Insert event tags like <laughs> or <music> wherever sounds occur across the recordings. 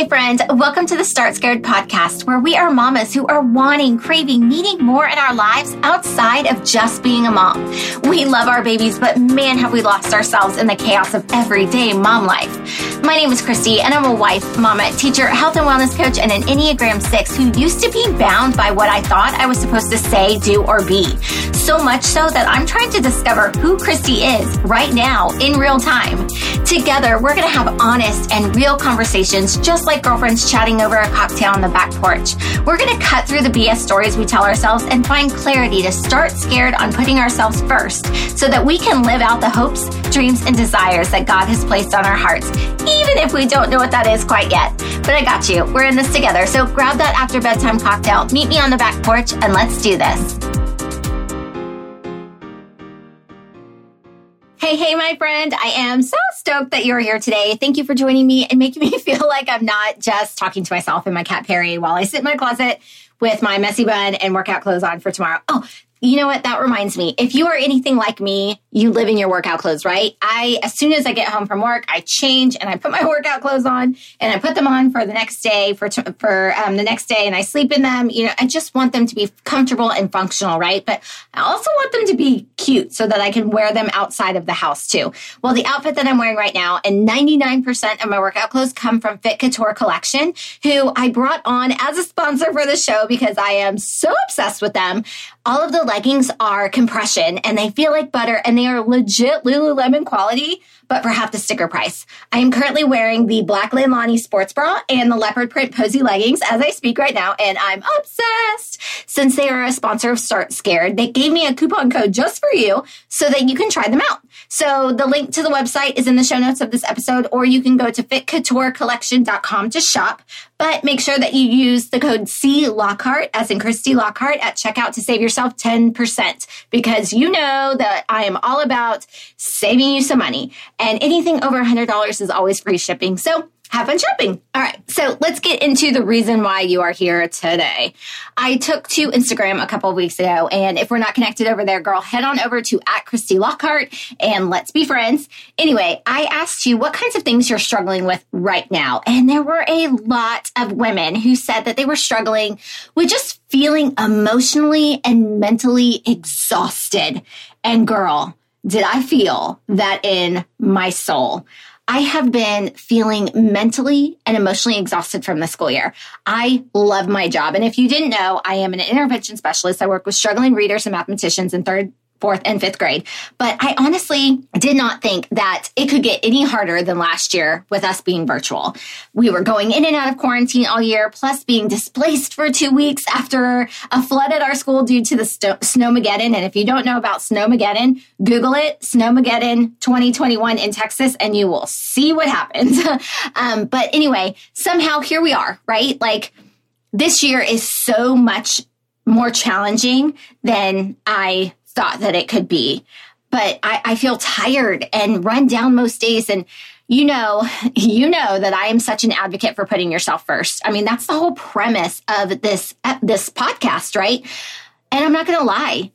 Hey, friend, welcome to the Start Scared podcast, where we are mamas who are wanting, craving, needing more in our lives outside of just being a mom. We love our babies, but man, have we lost ourselves in the chaos of everyday mom life. My name is Christy, and I'm a wife, mama, teacher, health and wellness coach, and an Enneagram 6 who used to be bound by what I thought I was supposed to say, do, or be. So much so that I'm trying to discover who Christy is right now in real time. Together, we're going to have honest and real conversations just girlfriends chatting over a cocktail on the back porch. We're going to cut through the BS stories we tell ourselves and find clarity to start scared on putting ourselves first so that we can live out the hopes, dreams, and desires that God has placed on our hearts, even if we don't know what that is quite yet. But I got you. We're in this together. So grab that after bedtime cocktail, meet me on the back porch, and let's do this. Hey, hey, my friend. I am so stoked that you're here today. Thank you for joining me and making <laughs> me feel like I'm not just talking to myself and my cat Perry while I sit in my closet with my messy bun and workout clothes on for tomorrow. Oh, you know what? That reminds me. If you are anything like me, you live in your workout clothes, right? I, as soon as I get home from work, I change and I put my <laughs> workout clothes on and I put them on for the next day, for, for um, the next day and I sleep in them. You know, I just want them to be comfortable and functional, right? But I also want them to be cute so that I can wear them outside of the house too. Well, the outfit that I'm wearing right now and 99% of my workout clothes come from Fit Couture Collection, who I brought on as a sponsor for the show because I am so obsessed with them. All of the leggings are compression and they feel like butter and they are legit Lululemon quality, but for half the sticker price. I am currently wearing the black Leilani sports bra and the leopard print posy leggings as I speak right now, and I'm obsessed. Since they are a sponsor of Start Scared, they gave me a coupon code just for you so that you can try them out. So the link to the website is in the show notes of this episode, or you can go to fitcouturecollection.com to shop. But make sure that you use the code C Lockhart, as in Christy Lockhart, at checkout to save yourself 10% because you know that I am all about saving you some money. And anything over $100 is always free shipping. So have fun shopping. All right. So let's get into the reason why you are here today. I took to Instagram a couple of weeks ago. And if we're not connected over there, girl, head on over to at Christy Lockhart and let's be friends. Anyway, I asked you what kinds of things you're struggling with right now. And there were a lot of women who said that they were struggling with just feeling emotionally and mentally exhausted. And girl, did I feel that in my soul. I have been feeling mentally and emotionally exhausted from the school year. I love my job. And if you didn't know, I am an intervention specialist. I work with struggling readers and mathematicians in third fourth and fifth grade. But I honestly did not think that it could get any harder than last year with us being virtual. We were going in and out of quarantine all year, plus being displaced for two weeks after a flood at our school due to the st- Snowmageddon. And if you don't know about Snowmageddon, Google it, Snowmageddon 2021 in Texas, and you will see what happens. <laughs> um, but anyway, somehow here we are, right? Like this year is so much more challenging than I thought that it could be. But I, I feel tired and run down most days. And you know, <laughs> you know that I am such an advocate for putting yourself first. I mean, that's the whole premise of this, this podcast, right? And I'm not going to lie.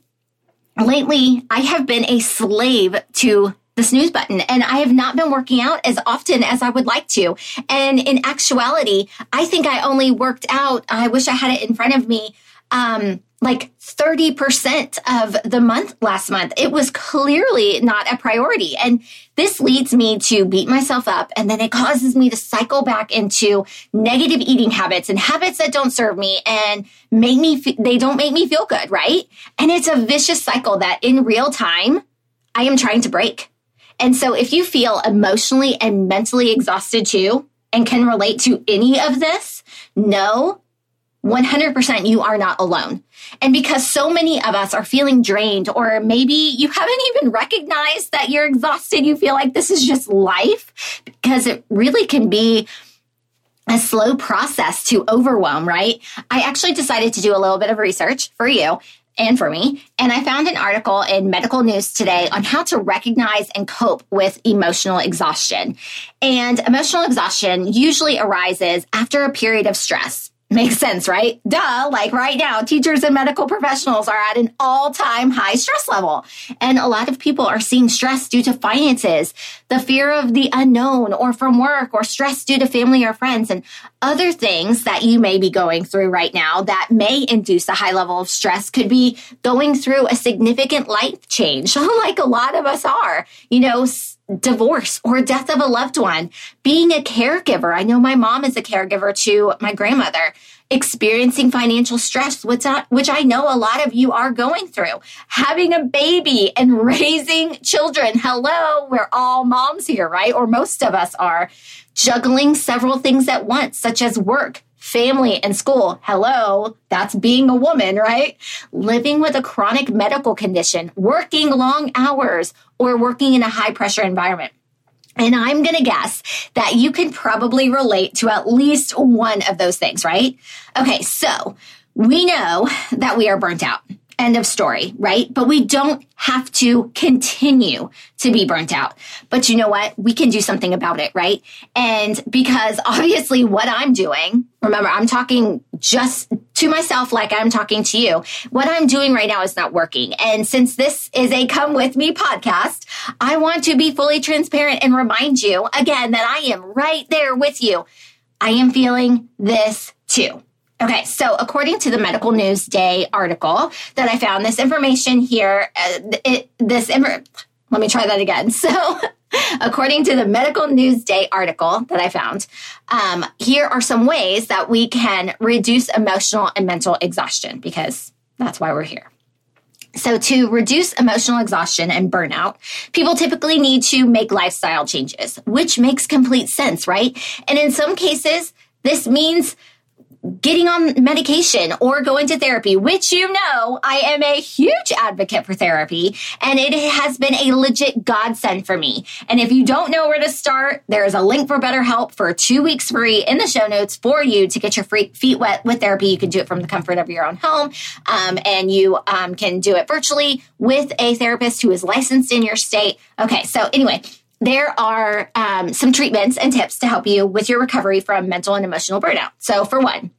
Lately, I have been a slave to the snooze button and I have not been working out as often as I would like to. And in actuality, I think I only worked out. I wish I had it in front of me. Um, like 30% of the month last month. It was clearly not a priority. And this leads me to beat myself up. And then it causes me to cycle back into negative eating habits and habits that don't serve me and make me, they don't make me feel good. Right. And it's a vicious cycle that in real time, I am trying to break. And so if you feel emotionally and mentally exhausted too, and can relate to any of this, know 100% you are not alone. And because so many of us are feeling drained, or maybe you haven't even recognized that you're exhausted, you feel like this is just life, because it really can be a slow process to overwhelm, right? I actually decided to do a little bit of research for you and for me. And I found an article in Medical News today on how to recognize and cope with emotional exhaustion. And emotional exhaustion usually arises after a period of stress Makes sense, right? Duh. Like right now, teachers and medical professionals are at an all time high stress level. And a lot of people are seeing stress due to finances, the fear of the unknown, or from work, or stress due to family or friends, and other things that you may be going through right now that may induce a high level of stress could be going through a significant life change, <laughs> like a lot of us are. You know, divorce or death of a loved one, being a caregiver. I know my mom is a caregiver to my grandmother, experiencing financial stress, which I, which I know a lot of you are going through, having a baby and <laughs> raising children. Hello, we're all moms here, right? Or most of us are juggling several things at once, such as work, family, and school. Hello, that's being a woman, right? Living with a chronic medical condition, working long hours, or working in a high pressure environment. And I'm going to guess that you can probably relate to at least one of those things, right? Okay, so we know that we are burnt out. End of story, right? But we don't have to continue to be burnt out. But you know what? We can do something about it, right? And because <laughs> obviously what I'm doing, remember, I'm talking just to myself like I'm talking to you. What I'm doing right now is not working. And since this is a come with me podcast, I want to be fully transparent and remind you again that I am right there with you. I am feeling this too. Okay, so according to the Medical News Day article that I found, this information here, uh, it, this, let me try that again. <laughs> So, according to the Medical News Day article that I found, um, here are some ways that we can reduce emotional and mental exhaustion because that's why we're here. So, to reduce emotional exhaustion and burnout, people typically need to make lifestyle changes, which makes complete sense, right? And in some cases, this means getting on medication or going to therapy, which you know I am a huge advocate for therapy and it has been a legit godsend for me. And if you don't know where to start, there is a link for BetterHelp for two weeks free in the show notes for you to get your feet wet with therapy. You can do it from the comfort of your own home um, and you um, can do it virtually with a therapist who is licensed in your state. Okay, so anyway, there are um, some treatments and tips to help you with your recovery from mental and emotional burnout. So, for one,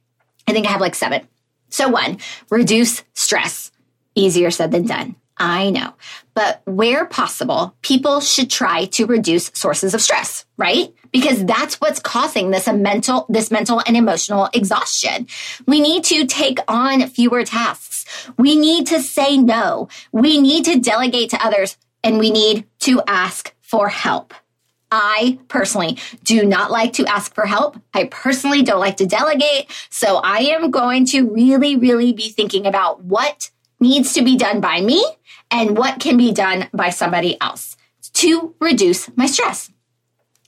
I think I have like seven. So, one, reduce stress. Easier said than done. I know. But where possible, people should try to reduce sources of stress, right? Because that's what's causing this mental, this mental and emotional exhaustion. We need to take on fewer tasks. We need to say no. We need to delegate to others and we need to ask for help. I personally do not like to ask for help. I personally don't like to delegate. So I am going to really, really be thinking about what needs to be done by me and what can be done by somebody else to reduce my stress.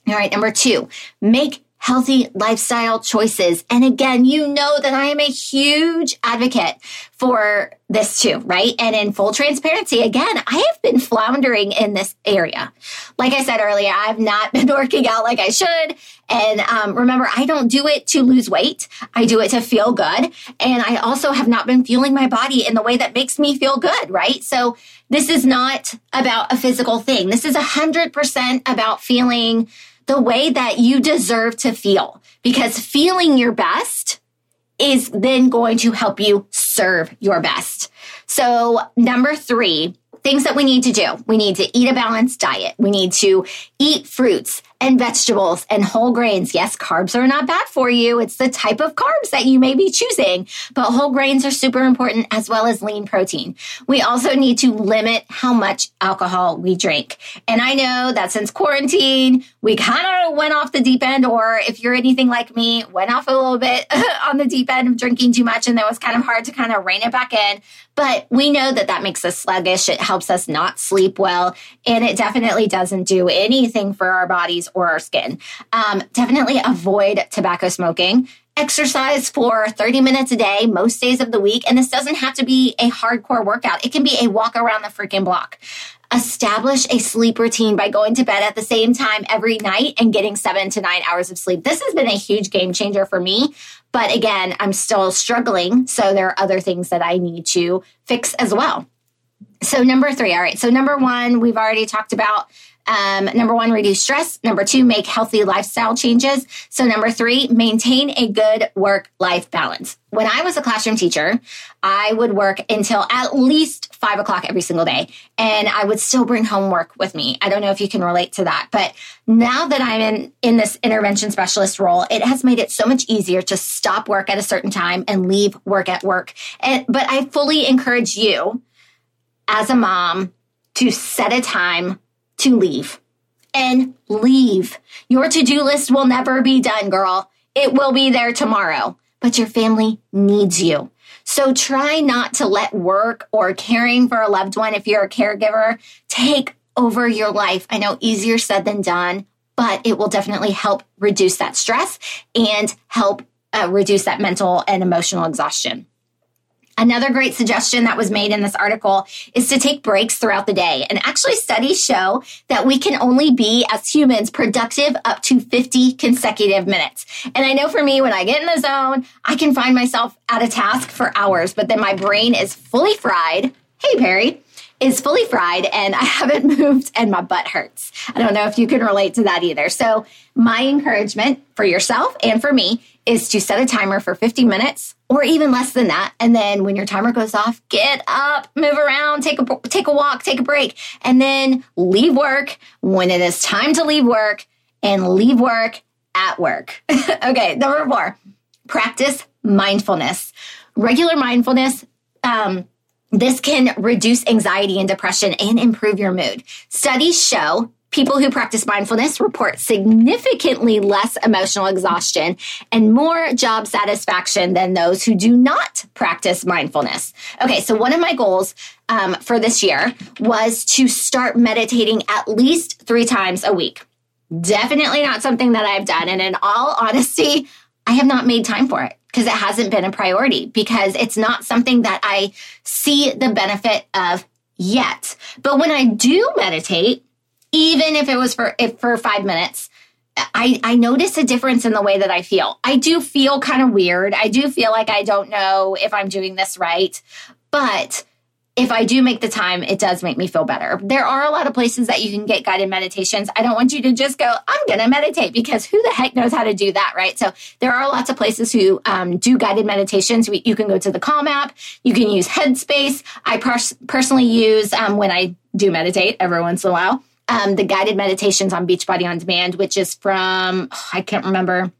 All right. Number two, make healthy lifestyle choices. And again, you know that I am a huge advocate for this too, right? And in full transparency, again, I have been floundering in this area. Like I said earlier, I've not <laughs> been working out like I should. And um, remember, I don't do it to lose weight. I do it to feel good. And I also have not been fueling my body in the way that makes me feel good, right? So this is not about a physical thing. This is a hundred percent about feeling the way that you deserve to feel because feeling your best is then going to help you serve your best. So number three, things that we need to do. We need to eat a balanced diet. We need to eat fruits and vegetables and whole grains. Yes, carbs are not bad for you. It's the type of carbs that you may be choosing, but whole grains are super important as well as lean protein. We also need to limit how much alcohol we drink. And I know that since quarantine, we kind of went off the deep end, or if you're anything like me, went off a little bit <laughs> on the deep end of drinking too much. And that was kind of hard to kind of rein it back in. But we know that that makes us sluggish. It helps us not sleep well. And it definitely doesn't do anything for our bodies or our skin. Um, definitely avoid tobacco smoking. Exercise for 30 minutes a day, most days of the week. And this doesn't have to be a hardcore workout. It can be a walk around the freaking block. Establish a sleep routine by going to bed at the same time every night and getting seven to nine hours of sleep. This has been a huge game changer for me. But again, I'm still struggling. So there are other things that I need to fix as well. So, number three, all right. So, number one, we've already talked about um, number one, reduce stress. Number two, make healthy lifestyle changes. So number three, maintain a good work life balance. When I was a classroom teacher, I would work until at least five o'clock every single day. And I would still bring homework with me. I don't know if you can relate to that, but now that I'm in, in this intervention specialist role, it has made it so much easier to stop work at a certain time and leave work at work. And, but I fully encourage you as a mom to set a time to leave and leave. Your to do list will never be done, girl. It will be there tomorrow, but your family needs you. So try not to let work or caring for a loved one, if you're a caregiver, take over your life. I know easier said than done, but it will definitely help reduce that stress and help uh, reduce that mental and emotional exhaustion. Another great suggestion that was made in this article is to take breaks throughout the day. And actually, studies show that we can only be, as humans, productive up to 50 consecutive minutes. And I know for me, when I get in the zone, I can find myself at a task for hours, but then my brain is fully fried. Hey, Perry is fully fried and I <laughs> haven't moved and my butt hurts. I don't know if you can relate to that either. So, my encouragement for yourself and for me is to set a timer for 50 minutes or even less than that. And then when your timer goes off, get up, move around, take a take a walk, take a break, and then leave work when it is time to leave work and leave work at work. <laughs> okay, number 4. Practice mindfulness. Regular mindfulness um, this can reduce anxiety and depression and improve your mood. Studies show people who practice mindfulness report significantly less emotional exhaustion and more job satisfaction than those who do not practice mindfulness. Okay, so one of my goals um, for this year was to start meditating at least three times a week. Definitely not something that I've done. And in all honesty, I have not made time for it because it hasn't been a priority because it's not something that I see the benefit of yet. But when I do meditate, even if it was for if for 5 minutes, I, I notice a difference in the way that I feel. I do feel kind of weird. I do feel like I don't know if I'm doing this right. But if I do make the time, it does make me feel better. There are a lot of places that you can get guided meditations. I don't want you to just go, I'm going to meditate because who the heck knows how to do that, right? So there are lots of places who um, do guided meditations. You can go to the Calm app. You can use Headspace. I pers- personally use um, when I do meditate every once in a while. Um, the guided meditations on Beachbody on Demand, which is from, oh, I can't remember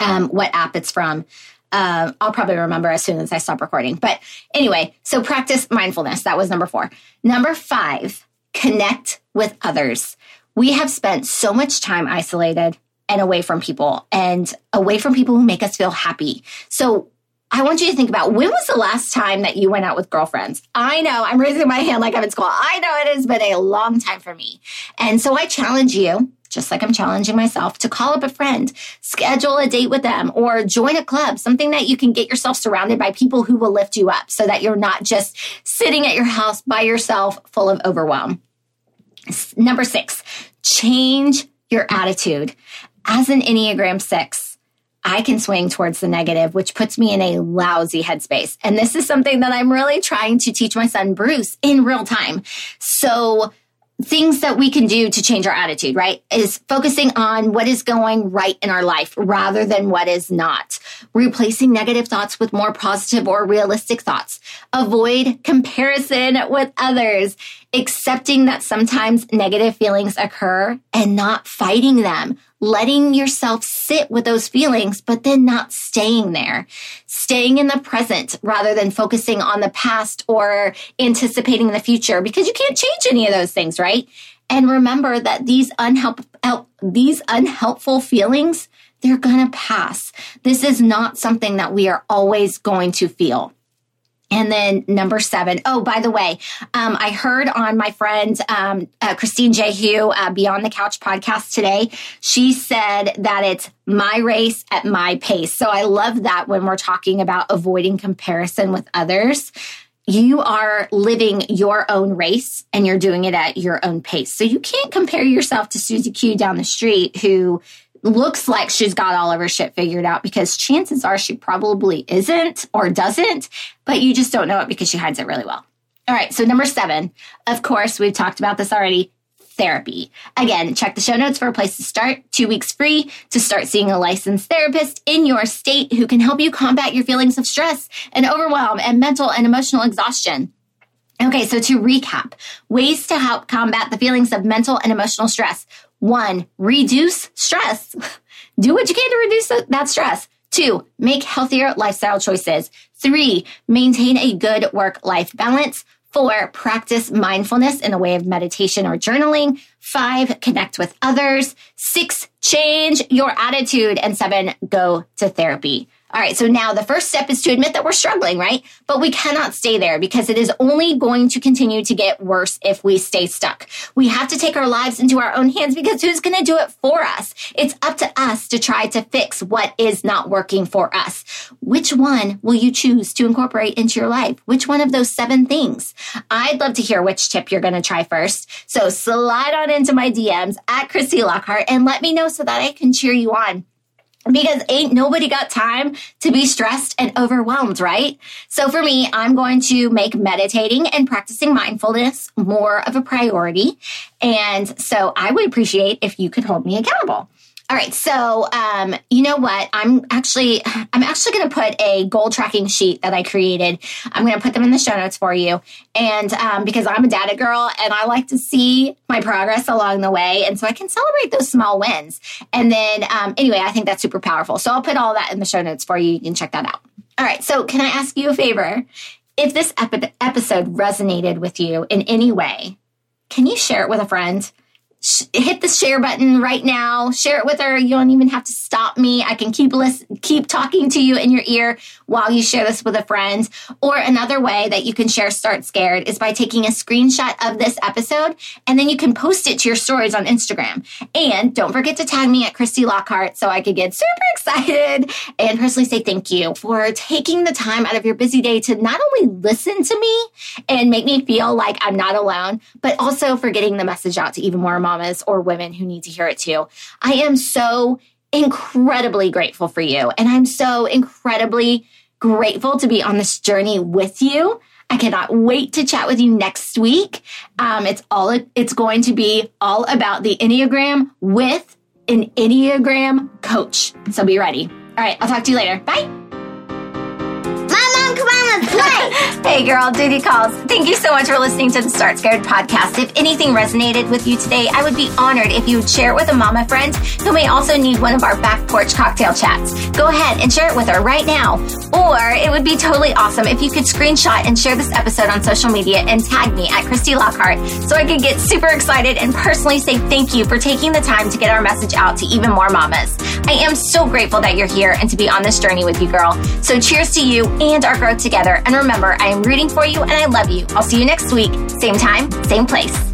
um, what app it's from. Uh, I'll probably remember as soon as I stop recording. But anyway, so practice mindfulness. That was number four. Number five, connect with others. We have spent so much time isolated and away from people and away from people who make us feel happy. So I want you to think about when was the last time that you went out with girlfriends? I know I'm raising my hand like I'm in school. I know it has been a long time for me. And so I challenge you just like I'm challenging myself to call up a friend, schedule a date with them, or join a club, something that you can get yourself surrounded by people who will lift you up so that you're not just sitting at your house by yourself full of overwhelm. Number six, change your attitude. As an Enneagram six, I can swing towards the negative, which puts me in a lousy headspace. And this is something that I'm really trying to teach my son Bruce in real time. So things that we can do to change our attitude, right? Is focusing on what is going right in our life rather than what is not. Replacing negative thoughts with more positive or realistic thoughts. Avoid comparison with others. Accepting that sometimes negative feelings occur and not fighting them letting yourself sit with those feelings, but then not staying there, staying in the present rather than focusing on the past or anticipating the future because you can't change any of those things, right? And remember that these unhelp, these unhelpful feelings, they're going to pass. This is not something that we are always going to feel. And then number seven. Oh, by the way, um, I heard on my friend um, uh, Christine Jehu uh, Beyond the Couch podcast today. She said that it's my race at my pace. So I love that when we're talking about avoiding comparison with others. You are living your own race and you're doing it at your own pace. So you can't compare yourself to Susie Q down the street who looks like she's got all of her shit figured out because chances are she probably isn't or doesn't, but you just don't know it because she hides it really well. All right, so number seven, of course, we've talked about this already therapy. Again, check the show notes for a place to start. Two weeks free to start seeing a licensed therapist in your state who can help you combat your feelings of stress and overwhelm and mental and emotional exhaustion. Okay, so to recap, ways to help combat the feelings of mental and emotional stress. One, reduce stress. <laughs> Do what you can to reduce that stress. Two, make healthier lifestyle choices. Three, maintain a good work life balance. Four, practice mindfulness in a way of meditation or journaling. Five, connect with others. Six, change your attitude. And seven, go to therapy. All right, so now the first step is to admit that we're struggling, right? But we cannot stay there because it is only going to continue to get worse if we stay stuck. We have to take our lives into our own hands because who's going to do it for us? It's up to us to try to fix what is not working for us. Which one will you choose to incorporate into your life? Which one of those seven things? I'd love to hear which tip you're going to try first. So slide on into my DMs at Christy Lockhart and let me know so that I can cheer you on because ain't nobody got time to be stressed and overwhelmed, right? So for me, I'm going to make meditating and practicing mindfulness more of a priority. And so I would appreciate if you could hold me accountable. All right, so um, you know what? I'm actually I'm actually going to put a goal tracking sheet that I created. I'm going to put them in the show notes for you, and um, because I'm a data girl and I like to see my progress along the way, and so I can celebrate those small wins. And then um, anyway, I think that's super powerful. So I'll put all that in the show notes for you. You can check that out. All right, so can I ask you a favor? If this epi- episode resonated with you in any way, can you share it with a friend? Hit the share button right now. Share it with her. You don't even have to stop me. I can keep keep talking to you in your ear while you share this with a friend. Or another way that you can share Start Scared is by taking a screenshot of this episode and then you can post it to your stories on Instagram. And don't forget to tag me at Christy Lockhart so I could get super <laughs> excited and personally say thank you for taking the time out of your busy day to not only listen to me and make me feel like I'm not alone, but also for getting the message out to even more mamas or women who need to hear it too. I am so incredibly grateful for you. And I'm so incredibly grateful to be on this journey with you. I cannot wait to chat with you next week. Um, it's all, it's going to be all about the Enneagram with an Enneagram coach. So be ready. All right. I'll talk to you later. Bye come on, let's play. <laughs> hey, girl, duty calls. Thank you so much for listening to the Start Scared podcast. If anything resonated with you today, I would be honored if you would share it with a mama friend who may also need one of our back porch cocktail chats. Go ahead and share it with her right now. Or it would be totally awesome if you could screenshot and share this episode on social media and tag me at Christy Lockhart so I could get super excited and personally say thank you for taking the time to get our message out to even more mamas. I am so grateful that you're here and to be on this journey with you, girl. So cheers to you and our growth together. And remember, I am rooting for you and I love you. I'll see you next week, same time, same place.